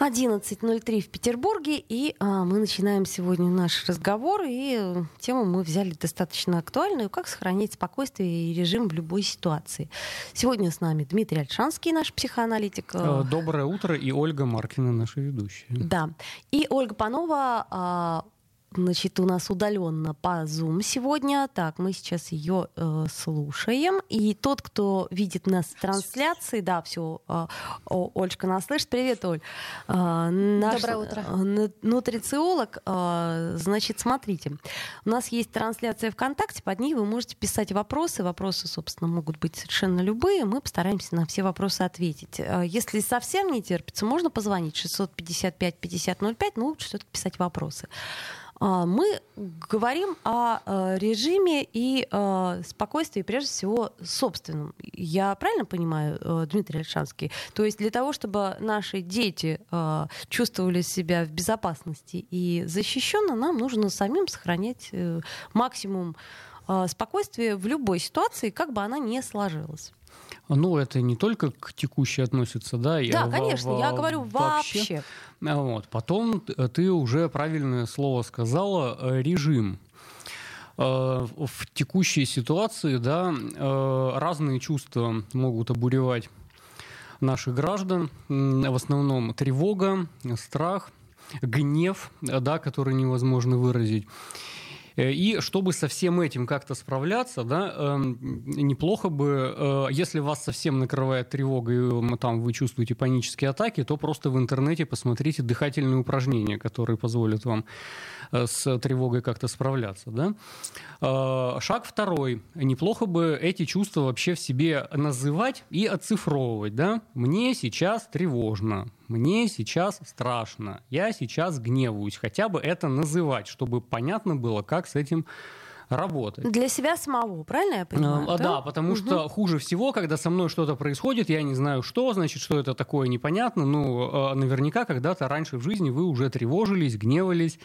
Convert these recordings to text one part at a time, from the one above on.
11.03 в Петербурге, и а, мы начинаем сегодня наш разговор, и э, тему мы взяли достаточно актуальную, как сохранять спокойствие и режим в любой ситуации. Сегодня с нами Дмитрий Альшанский, наш психоаналитик. Э, доброе утро, и Ольга Маркина, наша ведущая. Да, и Ольга Панова, а, Значит, у нас удаленно по Zoom сегодня. Так, мы сейчас ее э, слушаем. И тот, кто видит нас в трансляции, да, все, э, Олька нас слышит. Привет, Оль. Э, наш, Доброе утро. Э, нутрициолог. Э, значит, смотрите, у нас есть трансляция ВКонтакте, под ней вы можете писать вопросы. Вопросы, собственно, могут быть совершенно любые. Мы постараемся на все вопросы ответить. Если совсем не терпится, можно позвонить 655-5005, но лучше все-таки писать вопросы. А, мы говорим о э, режиме и э, спокойствии, прежде всего, собственном. Я правильно понимаю, э, Дмитрий Альшанский? То есть для того, чтобы наши дети чувствовали себя в безопасности и защищенно, нам нужно самим сохранять максимум спокойствия в любой ситуации, как бы она ни сложилась. Ну, это не только к текущей относится, да? Да, конечно, в, я говорю вообще. вообще. Вот. Потом ты уже правильное слово сказала, э, режим э, в текущей ситуации, да, э, разные чувства могут обуревать наших граждан. В основном тревога, страх, гнев, да, который невозможно выразить. Э, и чтобы со всем этим как-то справляться, да, эм, неплохо бы, э, если вас совсем накрывает тревога и там вы чувствуете панические атаки, то просто в интернете посмотрите дыхательные упражнения, которые позволят вам с тревогой как-то справляться. Да? Э, шаг второй. Неплохо бы эти чувства вообще в себе называть и оцифровывать. Да? Мне сейчас тревожно, мне сейчас страшно, я сейчас гневаюсь. Хотя бы это называть, чтобы понятно было, как с этим работать. Для себя самого, правильно я понимаю? А, да? да, потому угу. что хуже всего, когда со мной что-то происходит, я не знаю что, значит, что это такое непонятно. Ну, а, наверняка когда-то раньше в жизни вы уже тревожились, гневались,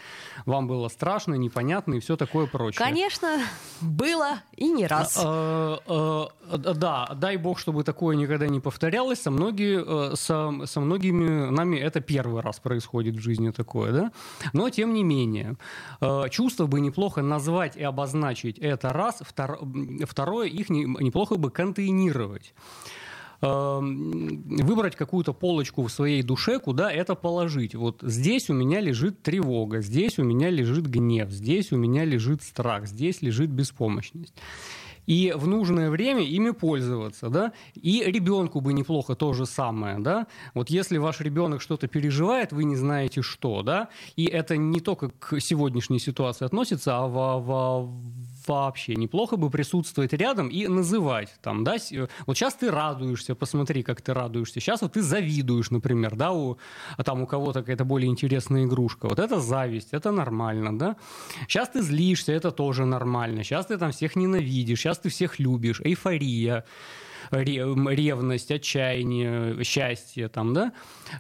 вам было страшно, непонятно и все такое прочее. Конечно, было и не раз. А, а, да, дай бог, чтобы такое никогда не повторялось. Со, многие, со, со многими нами это первый раз происходит в жизни такое, да? Но тем не менее, чувство бы неплохо назвать и обозначить обозначить это раз. Втор... Второе, их не, неплохо бы контейнировать эм, выбрать какую-то полочку в своей душе, куда это положить. Вот здесь у меня лежит тревога, здесь у меня лежит гнев, здесь у меня лежит страх, здесь лежит беспомощность и в нужное время ими пользоваться, да, и ребенку бы неплохо то же самое, да, вот если ваш ребенок что-то переживает, вы не знаете что, да, и это не только к сегодняшней ситуации относится, а во, во, вообще неплохо бы присутствовать рядом и называть там, да, вот сейчас ты радуешься, посмотри, как ты радуешься, сейчас вот ты завидуешь, например, да, у, там у кого-то какая-то более интересная игрушка, вот это зависть, это нормально, да, сейчас ты злишься, это тоже нормально, сейчас ты там всех ненавидишь, сейчас ты всех любишь, эйфория, ревность, отчаяние, счастье, там, да,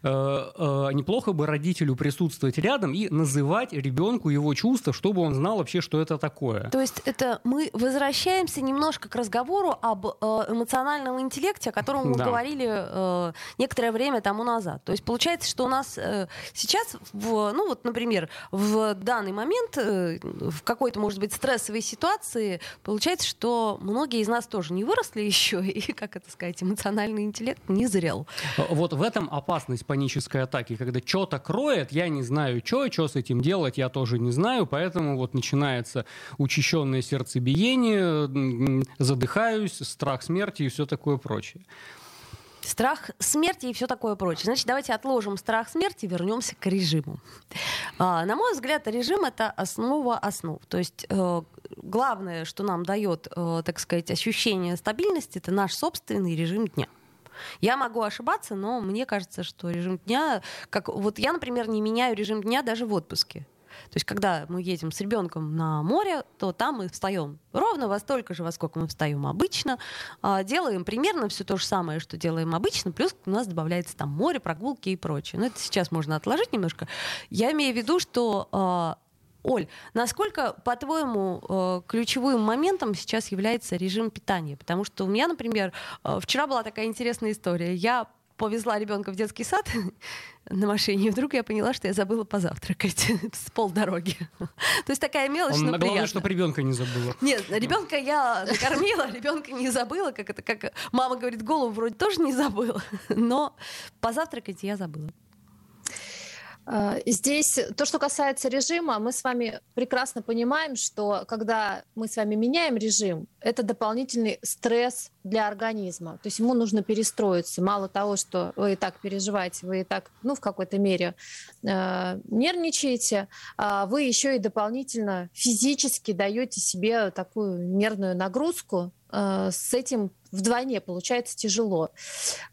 э, э, неплохо бы родителю присутствовать рядом и называть ребенку его чувства, чтобы он знал вообще, что это такое. То есть это мы возвращаемся немножко к разговору об э, эмоциональном интеллекте, о котором мы да. говорили некоторое время тому назад. То есть получается, что у нас сейчас, в, ну вот, например, в данный момент, в какой-то, может быть, стрессовой ситуации, получается, что многие из нас тоже не выросли еще, и как это сказать, эмоциональный интеллект не зрел. Вот в этом опасность панической атаки, когда что-то кроет, я не знаю, что, что с этим делать, я тоже не знаю, поэтому вот начинается учащенное сердцебиение, задыхаюсь, страх смерти и все такое прочее. Страх смерти и все такое прочее. Значит, давайте отложим страх смерти вернемся к режиму. А, на мой взгляд, режим это основа основ. То есть э, главное, что нам дает, э, так сказать, ощущение стабильности, это наш собственный режим дня. Я могу ошибаться, но мне кажется, что режим дня, как вот я, например, не меняю режим дня даже в отпуске. То есть, когда мы едем с ребенком на море, то там мы встаем ровно во столько же, во сколько мы встаем обычно, а, делаем примерно все то же самое, что делаем обычно, плюс у нас добавляется там море, прогулки и прочее. Но это сейчас можно отложить немножко. Я имею в виду, что а, Оль, насколько, по-твоему, э, ключевым моментом сейчас является режим питания? Потому что у меня, например, вчера была такая интересная история. Я повезла ребенка в детский сад на машине, и вдруг я поняла, что я забыла позавтракать с полдороги. То есть такая мелочь, Он, но главное, чтобы ребенка не забыла. Нет, ребенка я накормила, ребенка не забыла, как это, как мама говорит, голову вроде тоже не забыла, но позавтракать я забыла. А, здесь то, что касается режима, мы с вами прекрасно понимаем, что когда мы с вами меняем режим, это дополнительный стресс для организма. То есть ему нужно перестроиться. Мало того, что вы и так переживаете, вы и так, ну, в какой-то мере э, нервничаете, э, вы еще и дополнительно физически даете себе такую нервную нагрузку, э, с этим вдвойне получается тяжело.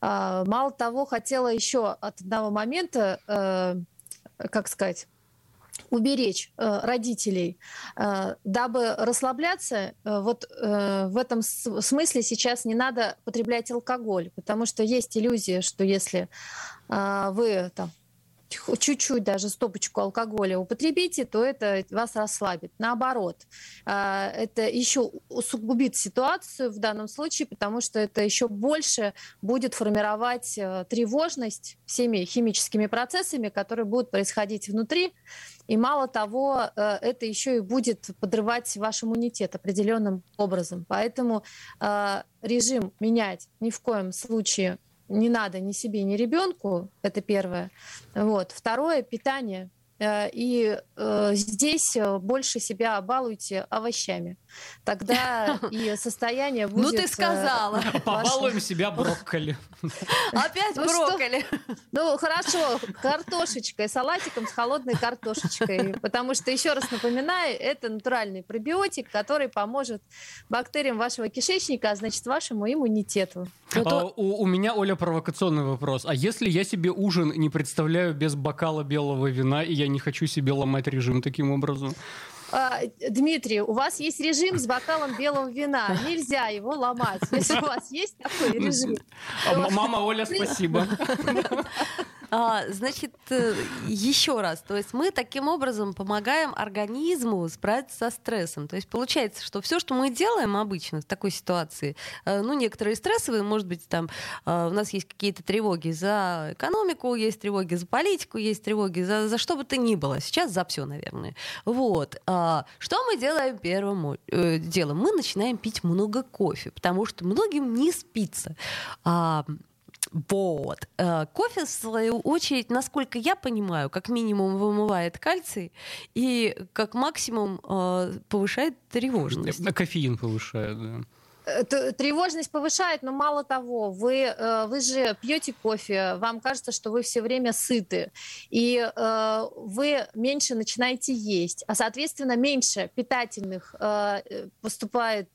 Э, мало того, хотела еще от одного момента э, как сказать, уберечь э, родителей, э, дабы расслабляться. Э, вот э, в этом смысле сейчас не надо потреблять алкоголь, потому что есть иллюзия, что если э, вы там чуть-чуть даже стопочку алкоголя употребите, то это вас расслабит. Наоборот, а, это еще усугубит ситуацию в данном случае, потому что это еще больше будет формировать э, тревожность всеми химическими процессами, которые будут происходить внутри. И мало того, э, это еще и будет подрывать ваш иммунитет определенным образом. Поэтому э, режим менять ни в коем случае не надо ни себе, ни ребенку, это первое. Вот. Второе, питание. Э, и э, здесь э, больше себя балуйте овощами. Тогда и состояние будет... Ну ты сказала. Побалуем себя брокколи. Опять ну брокколи. Ну хорошо, картошечкой, салатиком с холодной картошечкой. Потому что, еще раз напоминаю, это натуральный пробиотик, который поможет бактериям вашего кишечника, а значит вашему иммунитету. А, у меня, Оля, провокационный вопрос. А если я себе ужин не представляю без бокала белого вина, и я не хочу себе ломать режим таким образом? А, Дмитрий, у вас есть режим с бокалом белого вина. Нельзя его ломать. Если у вас есть такой режим. Мама Оля, спасибо. А, значит, э, еще раз, то есть мы таким образом помогаем организму справиться со стрессом. То есть получается, что все, что мы делаем обычно в такой ситуации, э, ну, некоторые стрессовые, может быть, там э, у нас есть какие-то тревоги за экономику, есть тревоги за политику, есть тревоги за, за что бы то ни было. Сейчас за все, наверное. Вот. А, что мы делаем первым делом? Мы начинаем пить много кофе, потому что многим не спится. Вот. Э, кофе, в свою очередь, насколько я понимаю, как минимум вымывает кальций и как максимум э, повышает тревожность. Кофеин повышает, да э, тревожность повышает, но мало того, вы, вы же пьете кофе, вам кажется, что вы все время сыты, и вы меньше начинаете есть, а, соответственно, меньше питательных поступает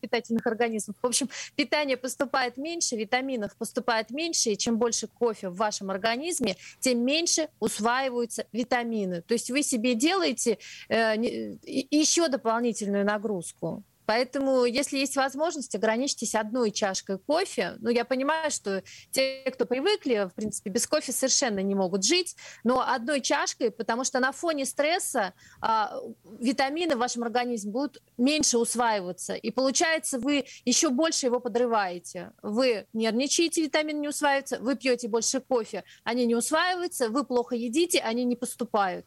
питательных организмов. В общем, питание поступает меньше, витаминов поступает меньше, и чем больше кофе в вашем организме, тем меньше усваиваются витамины. То есть вы себе делаете э, еще дополнительную нагрузку. Поэтому, если есть возможность, ограничьтесь одной чашкой кофе. Ну, я понимаю, что те, кто привыкли, в принципе, без кофе совершенно не могут жить, но одной чашкой, потому что на фоне стресса а, витамины в вашем организме будут меньше усваиваться. И получается, вы еще больше его подрываете. Вы нервничаете, витамины не усваиваются, вы пьете больше кофе, они не усваиваются, вы плохо едите, они не поступают.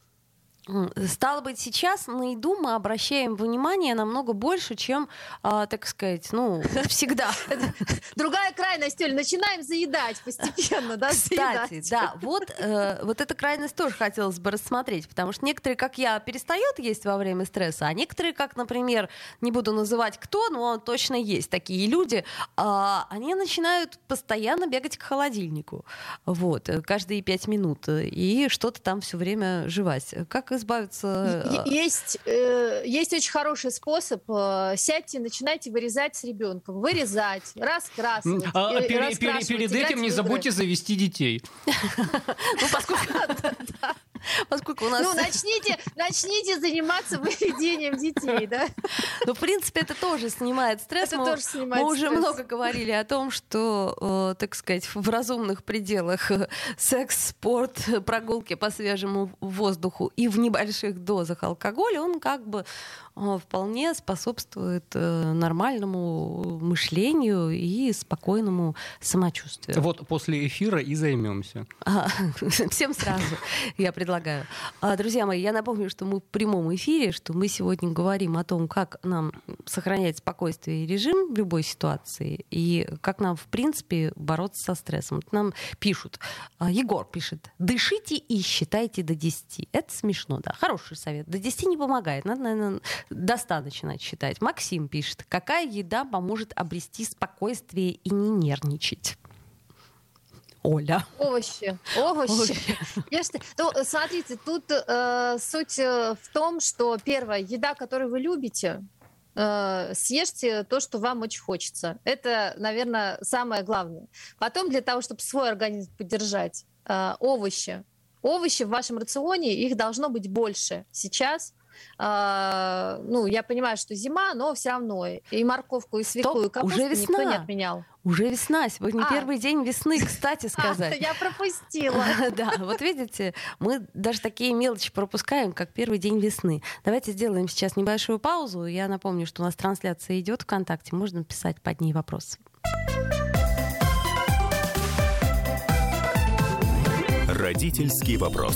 Стало быть, сейчас на еду мы обращаем внимание намного больше, чем, а, так сказать, ну, всегда. Другая крайность, Оль, начинаем заедать постепенно, да, Кстати, да, вот, э, вот эта крайность тоже хотелось бы рассмотреть, потому что некоторые, как я, перестают есть во время стресса, а некоторые, как, например, не буду называть кто, но точно есть такие люди, э, они начинают постоянно бегать к холодильнику, вот, э, каждые пять минут, и что-то там все время жевать. Как избавиться? Э, есть, э, есть очень хороший способ. Э, сядьте, начинайте вырезать с ребенком. Вырезать, раскрасывать. А, и, пере, пере, перед этим не забудьте завести детей. Ну, поскольку... Поскольку у нас... Ну, начните, начните заниматься выведением детей, да? Ну, в принципе, это тоже снимает стресс. Это мы, тоже снимает мы уже стресс. много говорили о том, что, э, так сказать, в разумных пределах э, секс, спорт, прогулки по свежему воздуху и в небольших дозах алкоголя, он как бы э, вполне способствует э, нормальному мышлению и спокойному самочувствию. Вот после эфира и займемся. А, Всем сразу я предлагаю. А, Друзья мои, я напомню, что мы в прямом эфире, что мы сегодня говорим о том, как нам сохранять спокойствие и режим в любой ситуации, и как нам, в принципе, бороться со стрессом. Вот Нам пишут, а, Егор пишет, дышите и считайте до 10. Это смешно, да, хороший совет. До 10 не помогает, надо, наверное, до 100 начинать считать. Максим пишет, какая еда поможет обрести спокойствие и не нервничать? Оля. Овощи. Овощи. Что- Ну, смотрите, тут э, суть э, в том, что первое, еда, которую вы любите, э, съешьте то, что вам очень хочется. Это, наверное, самое главное. Потом для того, чтобы свой организм поддержать, э, овощи. Овощи в вашем рационе, их должно быть больше сейчас. А, ну, я понимаю, что зима, но все равно и морковку, и свеклу, Стоп, и капусту уже никто не весна. отменял. Уже весна, сегодня А. первый день весны, кстати А, сказать. я пропустила. Да, вот видите, мы даже такие мелочи пропускаем, как первый день весны. Давайте сделаем сейчас небольшую паузу. Я напомню, что у нас трансляция идет ВКонтакте. Можно писать под ней вопросы. Родительский вопрос.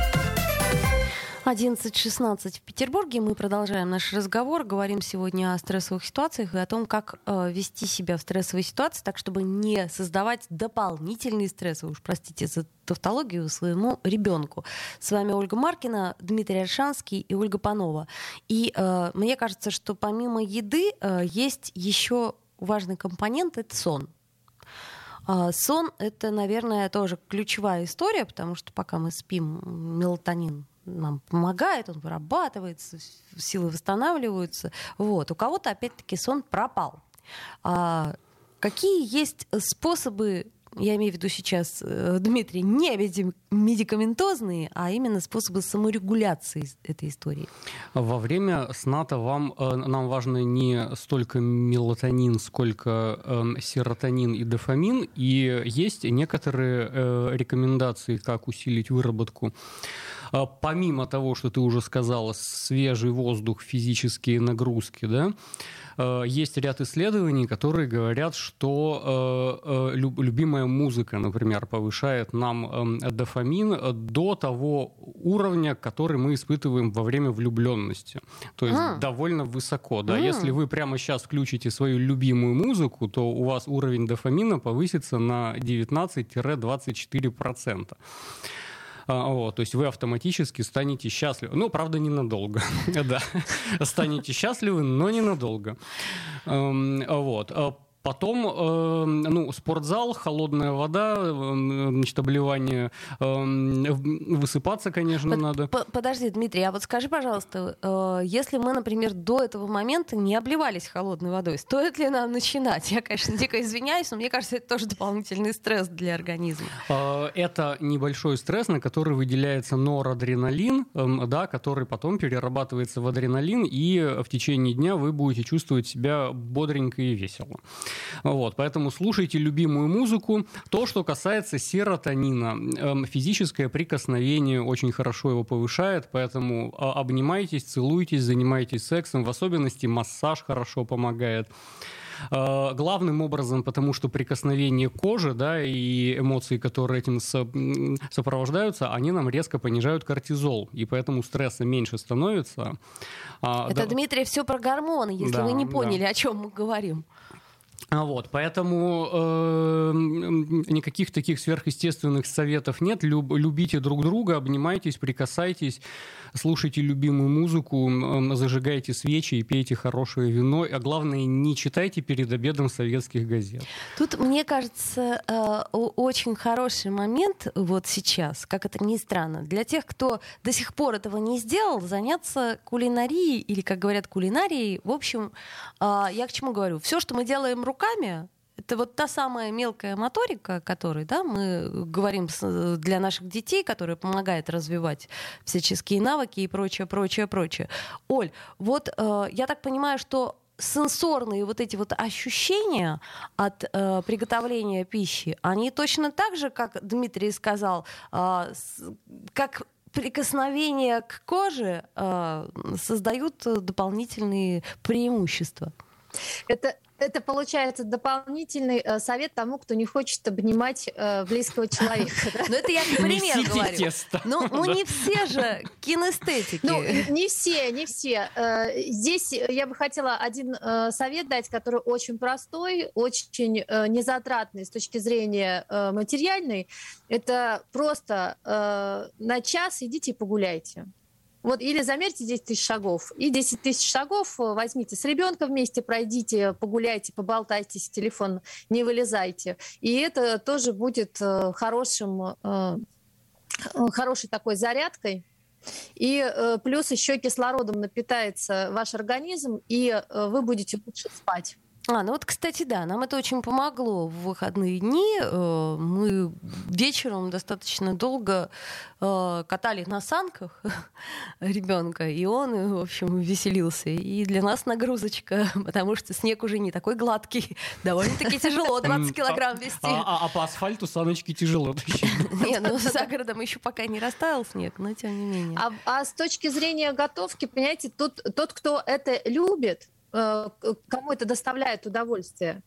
11.16 в Петербурге. Мы продолжаем наш разговор. Говорим сегодня о стрессовых ситуациях и о том, как э, вести себя в стрессовой ситуации, так, чтобы не создавать дополнительный стресс, вы уж простите за тавтологию, своему ребенку. С вами Ольга Маркина, Дмитрий Альшанский и Ольга Панова. И э, мне кажется, что помимо еды э, есть еще важный компонент — это сон. А, Сон — это, наверное, тоже ключевая история, потому что пока мы спим, мелатонин нам помогает, он вырабатывается, силы восстанавливаются. Вот. У кого-то, опять-таки, сон пропал. А какие есть способы, я имею в виду сейчас, э, Дмитрий, не меди- медикаментозные, а именно способы саморегуляции этой истории? Во время сна-то вам, э, нам важно не столько мелатонин, сколько эм, серотонин и дофамин. И есть некоторые э, рекомендации, как усилить выработку. А, Помимо того, что ты уже сказала, свежий воздух, физические нагрузки, да, э, есть ряд исследований, которые говорят, что люб- любимая музыка, например, повышает нам эм, дофамин до того уровня, который мы испытываем во время влюбленности. То есть А. довольно высоко. Да. М. Если вы прямо сейчас включите свою любимую музыку, то у вас уровень дофамина повысится на 19-24%. А, Вот, то есть вы автоматически станете счастливы. Ну, правда, ненадолго. Да. Станете счастливы, но ненадолго. Эм, Вот. Потом, эм, ну, спортзал, холодная вода, эм, значит, обливание. в- Высыпаться, конечно, Под- надо. п- Подожди, Дмитрий, а вот скажи, пожалуйста, э, если мы, например, до этого момента не обливались холодной водой, стоит ли нам начинать? Я, конечно, дико извиняюсь, но мне кажется, это тоже дополнительный стресс для организма. А, Это небольшой стресс, на который выделяется норадреналин, эм, да, который потом перерабатывается в адреналин, и в течение дня вы будете чувствовать себя бодренько и весело. Вот, поэтому слушайте любимую музыку. То, что касается серотонина, эм, физическое прикосновение очень хорошо его повышает, поэтому а, обнимайтесь, целуйтесь, занимайтесь сексом, в особенности массаж хорошо помогает. Э, Главным образом, потому что прикосновение кожи, да, и эмоции, которые этим сопровождаются, они нам резко понижают кортизол, и поэтому стресса меньше становится. А, Это, да- Дмитрий, все про гормоны, если Да, вы не да. поняли, о чем мы говорим. Вот, поэтому э, никаких таких сверхъестественных советов нет. Люб, любите друг друга, обнимайтесь, прикасайтесь, слушайте любимую музыку, э, зажигайте свечи и пейте хорошее вино. А главное, не читайте перед обедом советских газет. Тут, мне кажется, э, очень хороший момент вот сейчас, как это ни странно, для тех, кто до сих пор этого не сделал, заняться кулинарией или, как говорят, кулинарией. В общем, э, я к чему говорю? Все, что мы делаем руками, это вот та самая мелкая моторика, о которой да, мы говорим для наших детей, которая помогает развивать всяческие навыки и прочее, прочее, прочее. Оль, вот э, я так понимаю, что сенсорные вот эти вот ощущения от э, приготовления пищи, они точно так же, как Дмитрий сказал, э, с, как прикосновение к коже э, создают дополнительные преимущества. Это это получается дополнительный э, совет тому, кто не хочет обнимать э, близкого человека. Ну это я пример говорю. Ну, ну не все же кинестетики. Ну не все, не все. Э, здесь я бы хотела один совет дать, который очень простой, очень незатратный с точки зрения материальной. Это просто на час идите погуляйте. Вот, или замерьте 10 тысяч шагов. И 10 тысяч шагов э, возьмите с ребенком вместе, пройдите, погуляйте, поболтайтесь, телефон не вылезайте. И это тоже будет э, хорошим, э, хорошей такой зарядкой. И плюс еще кислородом напитается ваш организм, и вы будете лучше спать. А, ну вот, кстати, да, нам это очень помогло в выходные дни. Э, мы вечером достаточно долго э, катали на санках ребенка, и он, в общем, веселился. И для нас нагрузочка, потому что снег уже не такой гладкий, довольно-таки тяжело 20 килограмм вести. А, а, а по асфальту саночки тяжело Не, ну за городом еще пока не растаял снег, но тем не менее. А, а с точки зрения готовки, понимаете, тут тот, кто это любит, кому это доставляет удовольствие,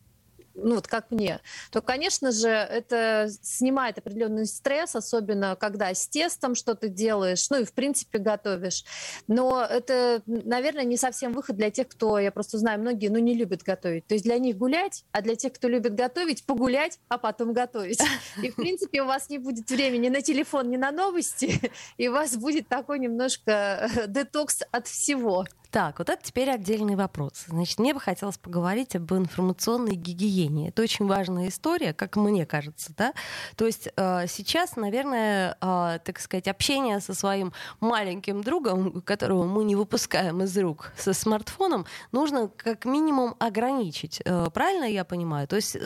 ну вот как мне, то, конечно же, это снимает определенный стресс, особенно когда с тестом что-то делаешь, ну и в принципе готовишь. Но это, наверное, не совсем выход для тех, кто, я просто знаю, многие, ну не любят готовить. То есть для них гулять, а для тех, кто любит готовить, погулять, а потом готовить. И в принципе у вас не будет времени на телефон, ни на новости, и у вас будет такой немножко э, детокс от всего. Так, вот это теперь отдельный вопрос. Значит, мне бы хотелось поговорить об информационной гигиене. Это очень важная история, как мне кажется, да. То есть э, сейчас, наверное, э, так сказать, общение со своим маленьким другом, которого мы не выпускаем из рук со смартфоном, нужно как минимум ограничить. Э, правильно я понимаю? То есть,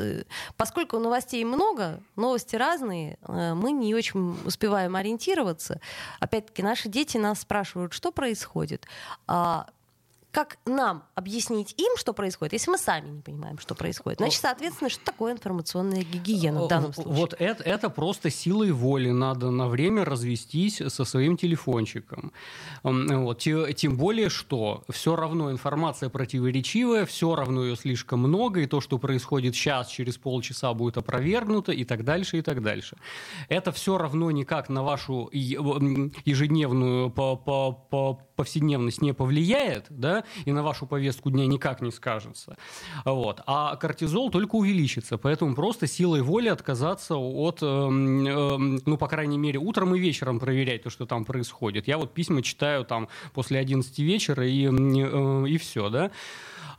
поскольку новостей много, новости разные, мы не очень успеваем ориентироваться. Опять-таки, наши дети нас спрашивают, что происходит. А как нам объяснить им, что происходит, если мы сами не понимаем, что происходит? Значит, соответственно, что такое информационная гигиена в данном случае? Вот это, это просто силой воли надо на время развестись со своим телефончиком. Вот. Тем более, что все равно информация противоречивая, все равно ее слишком много, и то, что происходит сейчас, через полчаса будет опровергнуто, и так дальше, и так дальше. Это все равно никак на вашу ежедневную по, по, по повседневность не повлияет, да, и на вашу повестку дня никак не скажется. Вот. А кортизол только увеличится, поэтому просто силой воли отказаться от, э, э, ну, по крайней мере, утром и вечером проверять то, что там происходит. Я вот письма читаю там после 11 вечера и, э, и все, да.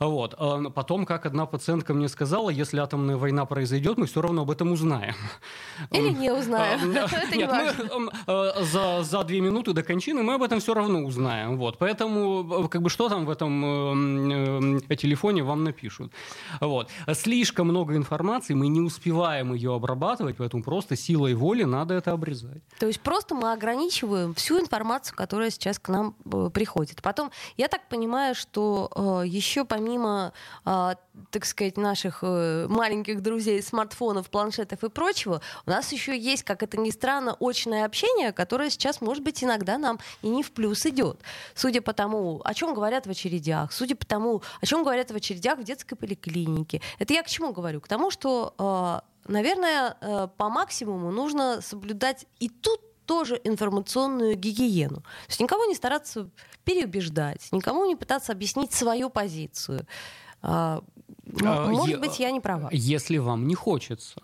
Вот. А потом, как одна пациентка мне сказала, если атомная война произойдет, мы все равно об этом узнаем. Или не узнаем. Это Нет, мы э, за, две минуты до кончины мы об этом все равно узнаем. Вот. Поэтому, э, как бы, что там в этом э, телефоне вам напишут. Вот. Слишком много информации, мы не успеваем ее обрабатывать, поэтому просто силой воли надо это обрезать. То есть просто мы ограничиваем всю информацию, которая сейчас к нам приходит. Потом, я так понимаю, что еще помимо помимо, а, так сказать, наших э, маленьких друзей, смартфонов, планшетов и прочего, у нас еще есть, как это ни странно, очное общение, которое сейчас, может быть, иногда нам и не в плюс идет. Судя по тому, о чем говорят в очередях, судя по тому, о чем говорят в очередях в детской поликлинике. Это я к чему говорю? К тому, что, а, наверное, э, по максимуму нужно соблюдать и тут тоже информационную гигиену. То есть никого не стараться переубеждать, никому не пытаться объяснить свою позицию. А, Может быть, я не права. Если вам не хочется.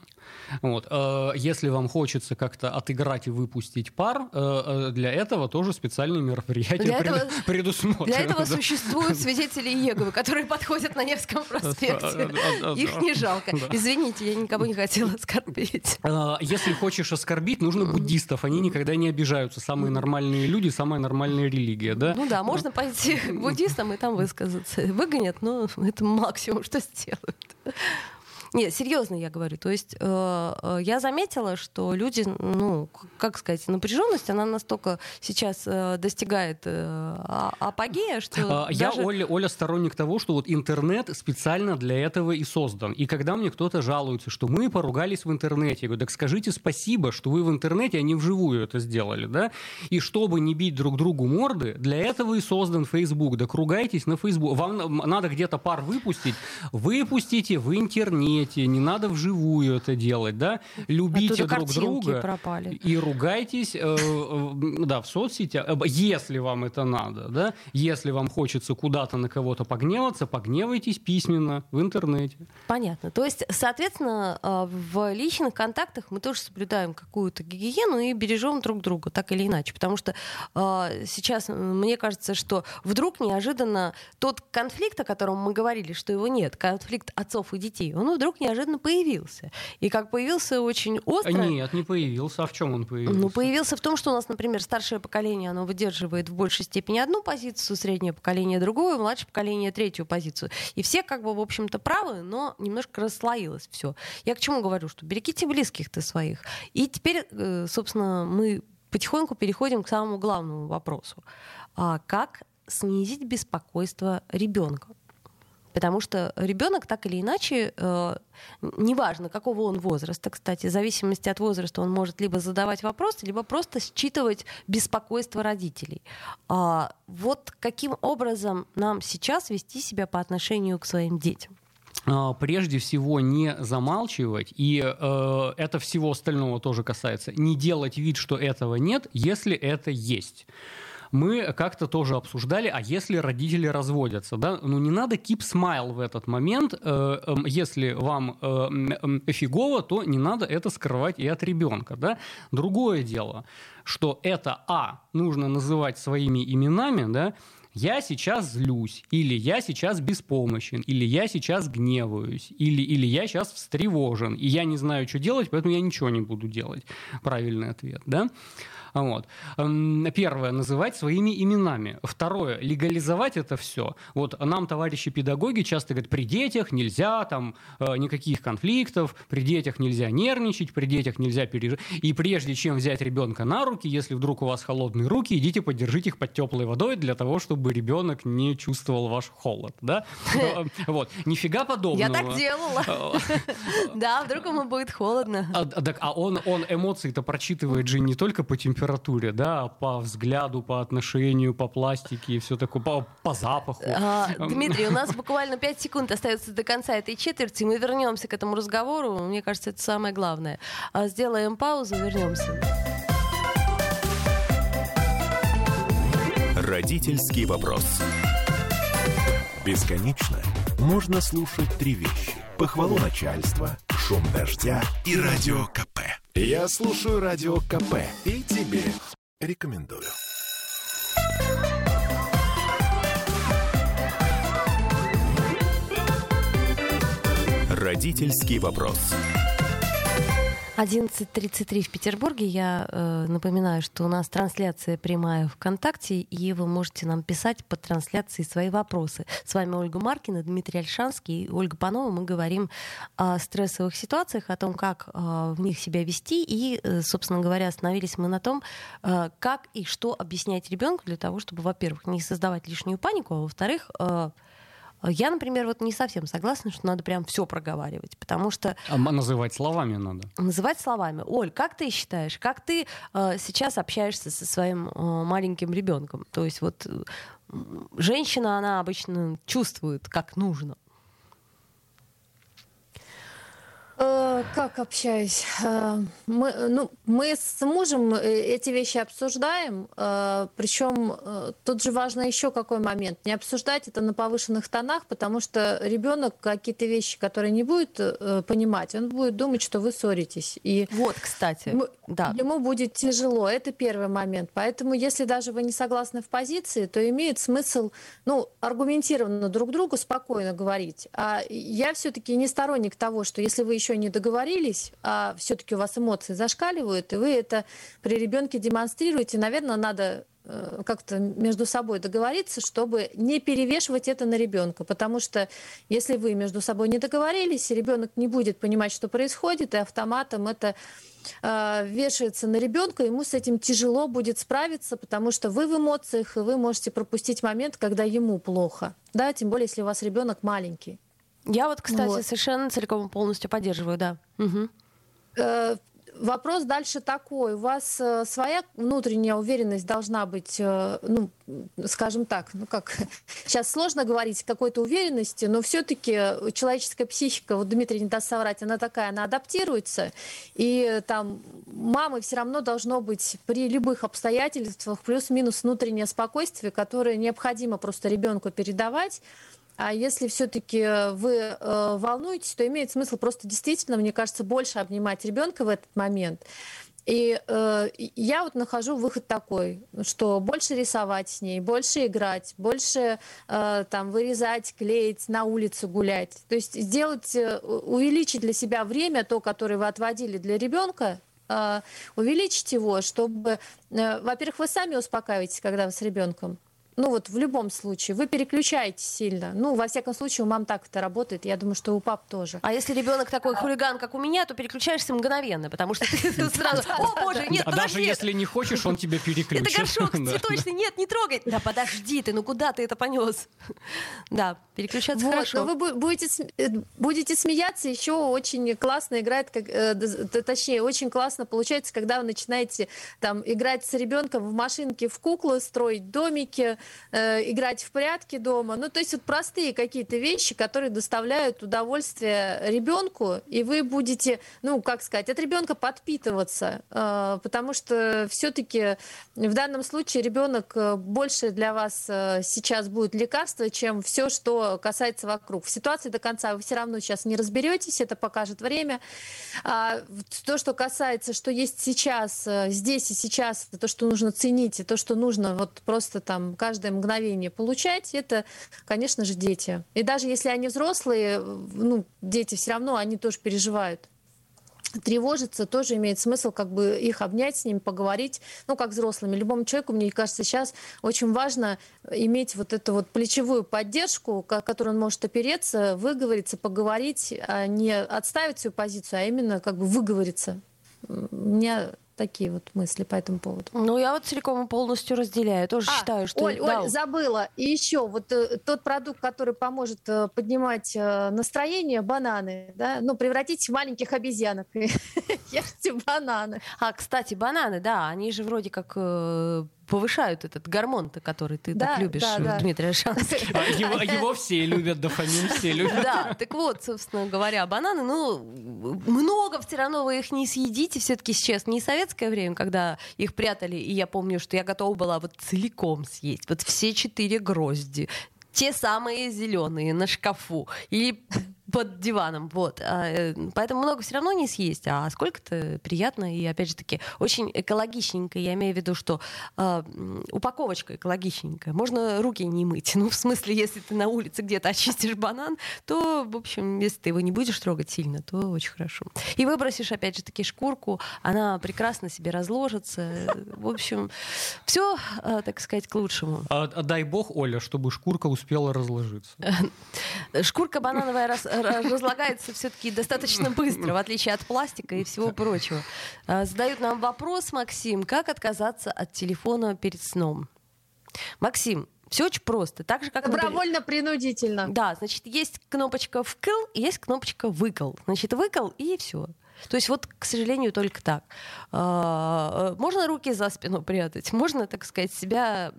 Вот. Э, если вам хочется как-то отыграть и выпустить пар, э, э, для этого тоже специальные мероприятия для пред... этого, предусмотрены. Для этого да. существуют свидетели Еговы, которые подходят на Невском проспекте. Их не жалко. Извините, я никого не хотела оскорбить. Если хочешь оскорбить, нужно буддистов. Они никогда не обижаются. Самые нормальные люди, самая нормальная религия. Да? Ну да, можно пойти к буддистам и там высказаться. Выгонят, но это максимум, что сделают. Нет, серьезно я говорю. То есть э, э, я заметила, что люди, ну, как сказать, напряженность, она настолько сейчас э, достигает э, а, апогея, что. А, я, даже... Оля, Оля, сторонник того, что вот интернет специально для этого и создан. И когда мне кто-то жалуется, что мы поругались в интернете, я говорю, так скажите спасибо, что вы в интернете, а не вживую это сделали, да? И чтобы не бить друг другу морды, для этого и создан Facebook. Да кругайтесь на Facebook. Вам надо где-то пар выпустить, выпустите в интернете интернете, не надо вживую это делать, да? Любите Оттуда друг друга пропали. и ругайтесь, э, э, да, в соцсетях, э, если вам это надо, да? Если вам хочется куда-то на кого-то погневаться, погневайтесь письменно в интернете. Понятно. То есть, соответственно, э, в личных контактах мы тоже соблюдаем какую-то гигиену и бережем друг друга, так или иначе. Потому что э, сейчас мне кажется, что вдруг неожиданно тот конфликт, о котором мы говорили, что его нет, конфликт отцов и детей, он вдруг вдруг неожиданно появился. И как появился очень остро... Нет, не появился. А в чем он появился? Ну, появился в том, что у нас, например, старшее поколение, оно выдерживает в большей степени одну позицию, среднее поколение другую, младшее поколение третью позицию. И все как бы, в общем-то, правы, но немножко расслоилось все. Я к чему говорю? Что берегите близких ты своих. И теперь, э, собственно, мы потихоньку переходим к самому главному вопросу. А как снизить беспокойство ребенка? Потому что ребенок так или иначе, э, неважно какого он возраста, кстати, в зависимости от возраста он может либо задавать вопросы, либо просто считывать беспокойство родителей. А вот каким образом нам сейчас вести себя по отношению к своим детям? А, прежде всего не замалчивать, и э, это всего остального тоже касается, не делать вид, что этого нет, если это есть мы как-то тоже обсуждали, а если родители разводятся, да, ну не надо keep smile в этот момент, э, э, если вам э, э, фигово, то не надо это скрывать и от ребенка, да. Другое дело, что это, а, нужно называть своими именами, да, я сейчас злюсь, или я сейчас беспомощен, или я сейчас гневаюсь, или, или я сейчас встревожен, и я не знаю, что делать, поэтому я ничего не буду делать. Правильный ответ, да? Вот. Первое, называть своими именами. Второе, легализовать это все. Вот нам товарищи педагоги часто говорят, при детях нельзя там э, никаких конфликтов, при детях нельзя нервничать, при детях нельзя пережить. И прежде чем взять ребенка на руки, если вдруг у вас холодные руки, идите поддержите их под теплой водой для того, чтобы ребенок не чувствовал ваш холод. Да? Э, вот. Нифига подобного. Я так делала. Да, вдруг ему будет холодно. А, а он эмоции-то прочитывает же не только по температуре, температуре, да, по взгляду, по отношению, по пластике и все такое, по, по запаху. А, Дмитрий, у нас буквально 5 секунд остается до конца этой четверти. Мы вернемся к этому разговору. Мне кажется, это самое главное. А, сделаем паузу, вернемся. Родительский вопрос. Бесконечно можно слушать три вещи. Похвалу начальства, шум дождя и радио КП. Я слушаю радио КП и тебе рекомендую. Родительский вопрос. 11.33 в Петербурге. Я э, напоминаю, что у нас трансляция прямая ВКонтакте, и вы можете нам писать под трансляцией свои вопросы. С вами Ольга Маркина, Дмитрий Альшанский и Ольга Панова. Мы говорим о стрессовых ситуациях, о том, как э, в них себя вести, и, э, собственно говоря, остановились мы на том, э, как и что объяснять ребенку для того, чтобы, во-первых, не создавать лишнюю панику, а во-вторых, э, я, например, вот не совсем согласна, что надо прям все проговаривать, потому что... А называть словами надо. Называть словами. Оль, как ты считаешь, как ты э, сейчас общаешься со своим э, маленьким ребенком? То есть вот э, женщина, она обычно чувствует, как нужно. Э, как общаюсь? Э, мы, ну, мы с мужем э, эти вещи обсуждаем, э, причем э, тут же важно еще какой момент. Не обсуждать это на повышенных тонах, потому что ребенок какие-то вещи, которые не будет понимать, он будет думать, что вы ссоритесь. И вот, кстати, ему, да. ему будет тяжело. Это первый момент. Поэтому, если даже вы не согласны в позиции, то имеет смысл, ну, аргументированно друг другу спокойно говорить. А я все-таки не сторонник того, что если вы еще не договорились, а все-таки у вас эмоции зашкаливают, и вы это при ребенке демонстрируете, наверное, надо э, как-то между собой договориться, чтобы не перевешивать это на ребенка. Потому что если вы между собой не договорились, ребенок не будет понимать, что происходит, и автоматом это э, вешается на ребенка, ему с этим тяжело будет справиться, потому что вы в эмоциях, и вы можете пропустить момент, когда ему плохо. Да, тем более, если у вас ребенок маленький. Я вот, кстати, вот. совершенно целиком и полностью поддерживаю, да. Угу вопрос дальше такой. У вас э, своя внутренняя уверенность должна быть, э, ну, скажем так, ну как, сейчас сложно говорить какой-то уверенности, но все-таки человеческая психика, вот Дмитрий не даст соврать, она такая, она адаптируется, и там мамы все равно должно быть при любых обстоятельствах плюс-минус внутреннее спокойствие, которое необходимо просто ребенку передавать, а если все-таки э, вы э, волнуетесь, то имеет смысл просто действительно, мне кажется, больше обнимать ребенка в этот момент. И э, я вот нахожу выход такой, что больше рисовать с ней, больше играть, больше э, там вырезать, клеить, на улице гулять. То есть сделать, э, увеличить для себя время, то, которое вы отводили для ребенка, э, увеличить его, чтобы, э, во-первых, вы сами успокаиваетесь, когда вы с ребенком. Ну вот в любом случае, вы переключаете сильно. Ну, во всяком случае, у мам так это работает. Я думаю, что у пап тоже. А если ребенок такой хулиган, как у меня, то переключаешься мгновенно, потому что ты сразу, о боже, нет, А даже если не хочешь, он тебя переключит. Это горшок цветочный, нет, не трогай. Да подожди ты, ну куда ты это понес? Да, переключаться хорошо. Вы будете, э, будете смеяться, еще очень классно играет, как, э, точнее, очень классно получается, когда вы начинаете там играть с ребенком в машинке, в куклы, строить домики, э, играть в прятки дома. Ну, то есть вот простые какие-то вещи, которые доставляют удовольствие ребенку, и вы будете, ну, как сказать, от ребенка подпитываться, э, потому что все-таки в данном случае ребенок э, больше для вас сейчас будет лекарство, чем все, что касается вокруг. В ситуации до конца вы все равно сейчас не разберетесь, это покажет время. А то, что касается, что есть сейчас, здесь и сейчас, то, что нужно ценить, и то, что нужно вот просто там каждый каждое мгновение получать, это, конечно же, дети. И даже если они взрослые, ну, дети все равно, они тоже переживают тревожиться, тоже имеет смысл как бы их обнять с ними, поговорить, ну, как взрослыми. Любому человеку, мне кажется, сейчас очень важно иметь вот эту вот плечевую поддержку, которую он может опереться, выговориться, поговорить, а не отставить свою позицию, а именно как бы выговориться. Мне такие вот мысли по этому поводу. Ну, я вот целиком и полностью разделяю. Тоже а, считаю, что... Оль, да. Оль, забыла. И еще вот э, тот продукт, который поможет э, поднимать э, настроение, бананы, да, ну, превратить в маленьких обезьянок. Ешьте бананы. А, кстати, бананы, да, они же вроде как э, повышают этот гормон-то, который ты да, так любишь, да, да. Дмитрий Альшанский. А его, его все любят, дофамин все любят. Да, так вот, собственно говоря, бананы, ну, много все равно вы их не съедите, все-таки сейчас не советское время, когда их прятали, и я помню, что я готова была вот целиком съесть, вот все четыре грозди, те самые зеленые на шкафу или под диваном, вот. А, э, поэтому много все равно не съесть, а сколько-то приятно и, опять же таки, очень экологичненько. Я имею в виду, что э, упаковочка экологичненькая. Можно руки не мыть. Ну, в смысле, если ты на улице где-то очистишь банан, то, в общем, если ты его не будешь трогать сильно, то очень хорошо. И выбросишь, опять же таки, шкурку, она прекрасно себе разложится. В общем, все, э, так сказать, к лучшему. А, а дай бог, Оля, чтобы шкурка успела разложиться. Шкурка банановая раз разлагается все-таки достаточно быстро, в отличие от пластика и всего прочего. А, задают нам вопрос, Максим, как отказаться от телефона перед сном? Максим, все очень просто. Так же, как Добровольно-принудительно. Да, значит, есть кнопочка «вкл», есть кнопочка «выкл». Значит, «выкл» и все. То есть вот, к сожалению, только так. А, э, можно руки за спину прятать, можно, так сказать, себя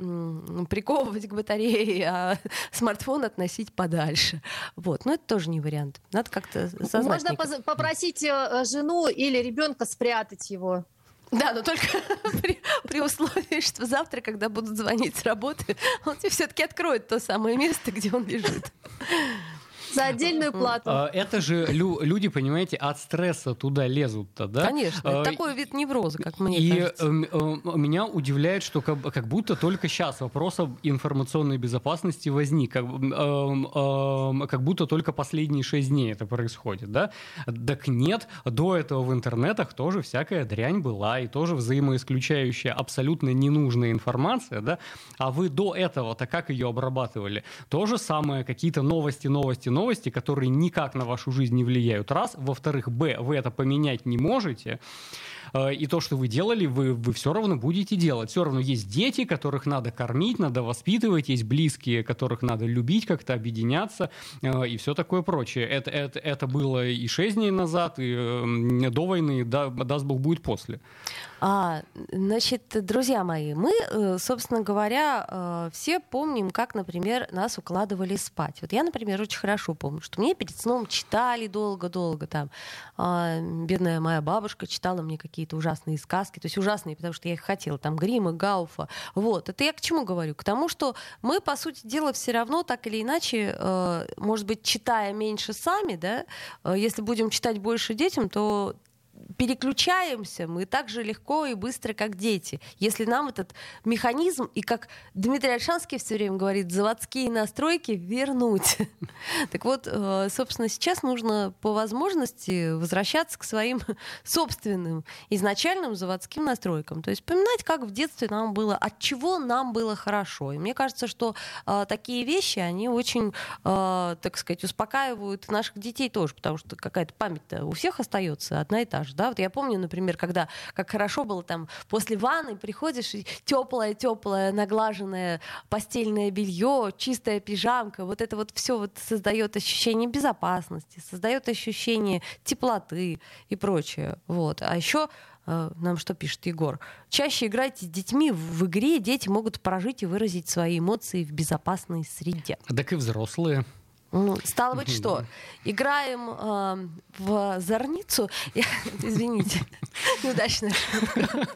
приковывать к батарее, а смартфон относить подальше. Вот. Но это тоже не вариант. Надо как-то. Можно попросить э, жену или ребенка спрятать его. Да, но только при, при условии, что завтра, когда будут звонить с работы, он тебе все-таки откроет то самое место, где он лежит. За отдельную плату. А, Это же лю- люди, понимаете, от стресса туда лезут-то, да? Конечно, это А, такой вид невроза, как мне И кажется. эм, эм, меня удивляет, что как, как будто только сейчас вопрос об информационной безопасности возник, как, эм, как будто только последние шесть дней это происходит, да? Так нет, до этого в интернетах тоже всякая дрянь была, и тоже взаимоисключающая абсолютно ненужная информация, да? А вы до этого-то как ее обрабатывали? То же самое, какие-то новости, новости, новости, которые никак на вашу жизнь не влияют, раз. Во-вторых, б, вы это поменять не можете. Э, И то, что вы делали, вы, вы все равно будете делать. Все равно есть дети, которых надо кормить, надо воспитывать, есть близкие, которых надо любить, как-то объединяться э, и все такое прочее. Это, это, это было и 6 дней назад, и э, до войны, да, даст Бог, будет после. А, значит, друзья мои, мы, э, собственно говоря, э, все помним, как, например, нас укладывали спать. Вот я, например, очень хорошо помню, что мне перед сном читали долго-долго там. А, Бедная моя бабушка читала мне какие-то ужасные сказки, то есть ужасные, потому что я их хотела, там Грима, Гауфа. Вот, это я к чему говорю? К тому, что мы, по сути дела, все равно так или иначе, э, может быть, читая меньше сами, да, если будем читать больше детям, то переключаемся мы так же легко и быстро, как дети. Если нам этот механизм, и как Дмитрий Альшанский все время говорит, заводские настройки вернуть. Так вот, э, собственно, сейчас нужно по возможности возвращаться к своим собственным изначальным заводским настройкам. То есть вспоминать, как в детстве нам было, от чего нам было хорошо. И мне кажется, что э, такие вещи, они очень, э, так сказать, успокаивают наших детей тоже, потому что какая-то память-то у всех остается одна и та же. Да? Вот я помню, например, когда как хорошо было там после ванны приходишь и теплое, теплое, наглаженное постельное белье, чистая пижамка, вот это вот все вот создает ощущение безопасности, создает ощущение теплоты и прочее. Вот. А еще э, нам что пишет Егор? Чаще играйте с детьми в игре, дети могут прожить и выразить свои эмоции в безопасной среде. Так и взрослые. Ну, Стало быть, что? Играем э, в зорницу. Я- Извините, неудачная шутка.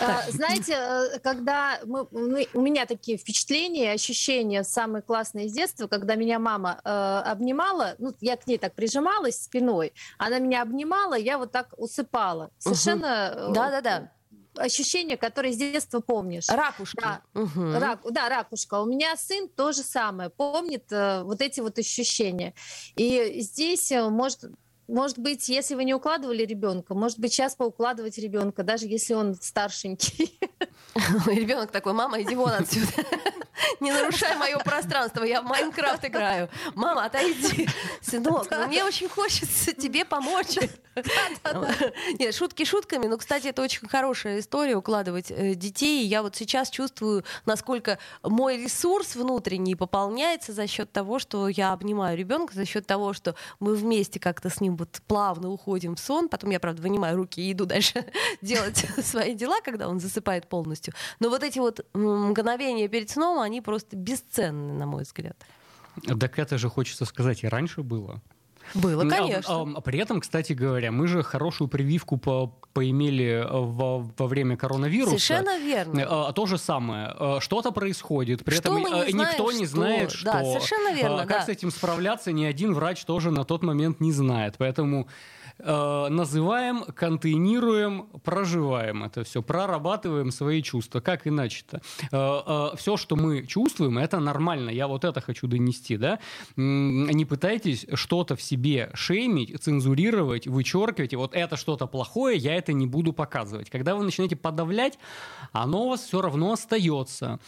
А, Знаете, э, когда мы- мы- у меня такие впечатления, ощущения самые классные из детства, когда меня мама э, обнимала, ну, я к ней так прижималась спиной, она меня обнимала, я вот так усыпала. Совершенно э, Да-да-да. Ощущение, которое с детства помнишь. Ракушка. Мгм. Рак, да, ракушка. У меня сын то же самое, помнит э, вот эти вот ощущения. И здесь э, может может быть, если вы не укладывали ребенка, может быть, сейчас поукладывать ребенка, даже если он старшенький. Ребенок такой, мама, иди вон отсюда. Не нарушай мое пространство, я в Майнкрафт играю. Мама, отойди. Сынок, ну, мне очень хочется тебе помочь. Нет, шутки шутками, но, кстати, это очень хорошая история укладывать э, детей. Я вот сейчас чувствую, насколько мой ресурс внутренний пополняется за счет того, что я обнимаю ребенка, за счет того, что мы вместе как-то с ним вот плавно уходим в сон. Потом я, правда, вынимаю руки и иду дальше делать свои дела, когда он засыпает полностью. Но вот эти вот мгновения перед сном, они просто бесценны, на мой взгляд. Так это же, хочется сказать, и раньше было. Было, А, конечно. а, а при этом, кстати говоря, мы же хорошую прививку по- поимели э, во, во время коронавируса. Совершенно верно. А, то же самое. А, Что-то происходит, при Что этом не э, никто знаем, не что? знает, что. Да, совершенно верно, А, Как да. с этим справляться, ни один врач тоже на тот момент не знает. Поэтому э, называем, контейнируем, проживаем это все, прорабатываем свои чувства. Как иначе-то? все, что мы чувствуем, это нормально. Я вот это хочу донести, да? Не пытайтесь что-то в себе шеймить, цензурировать, вычеркивать. И вот это что-то плохое, я это не буду показывать. Когда вы начинаете подавлять, оно у вас все равно остается.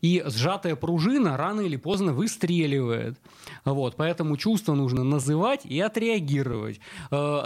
И сжатая пружина рано или поздно выстреливает. Вот, поэтому чувство нужно называть и отреагировать.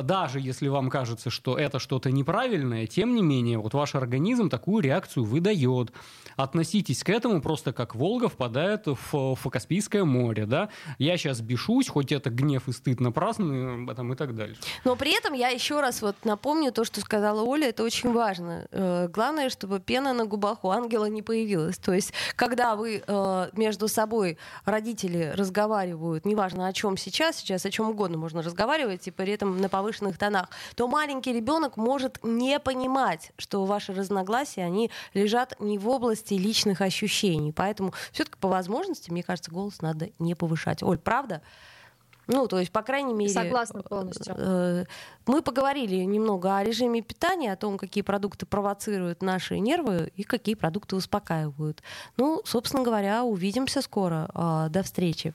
Э, Даже если вам кажется, что это что-то неправильное, тем не менее, вот ваш организм такую реакцию выдает. Относитесь к этому просто как Волга впадает в, в Каспийское море. Да? Я сейчас бешусь, хоть это гнев и стыд напрасный, этом и так дальше. Но при этом я еще раз вот напомню то, что сказала Оля, это очень важно. Э, Главное, чтобы пена на губах у ангела не появилась. То есть, когда вы э, между собой, родители, разговаривают, неважно о чем сейчас, сейчас о чем угодно можно разговаривать, и при этом на повышенном повышенных тонах, то маленький ребенок может не понимать, что ваши разногласия, они лежат не в области личных ощущений. Поэтому все-таки по возможности, мне кажется, голос надо не повышать. Оль, правда? Ну, то есть, по крайней мере... Согласна полностью. Э, мы поговорили немного о режиме питания, о том, какие продукты провоцируют наши нервы и какие продукты успокаивают. Ну, собственно говоря, увидимся скоро. А, до встречи.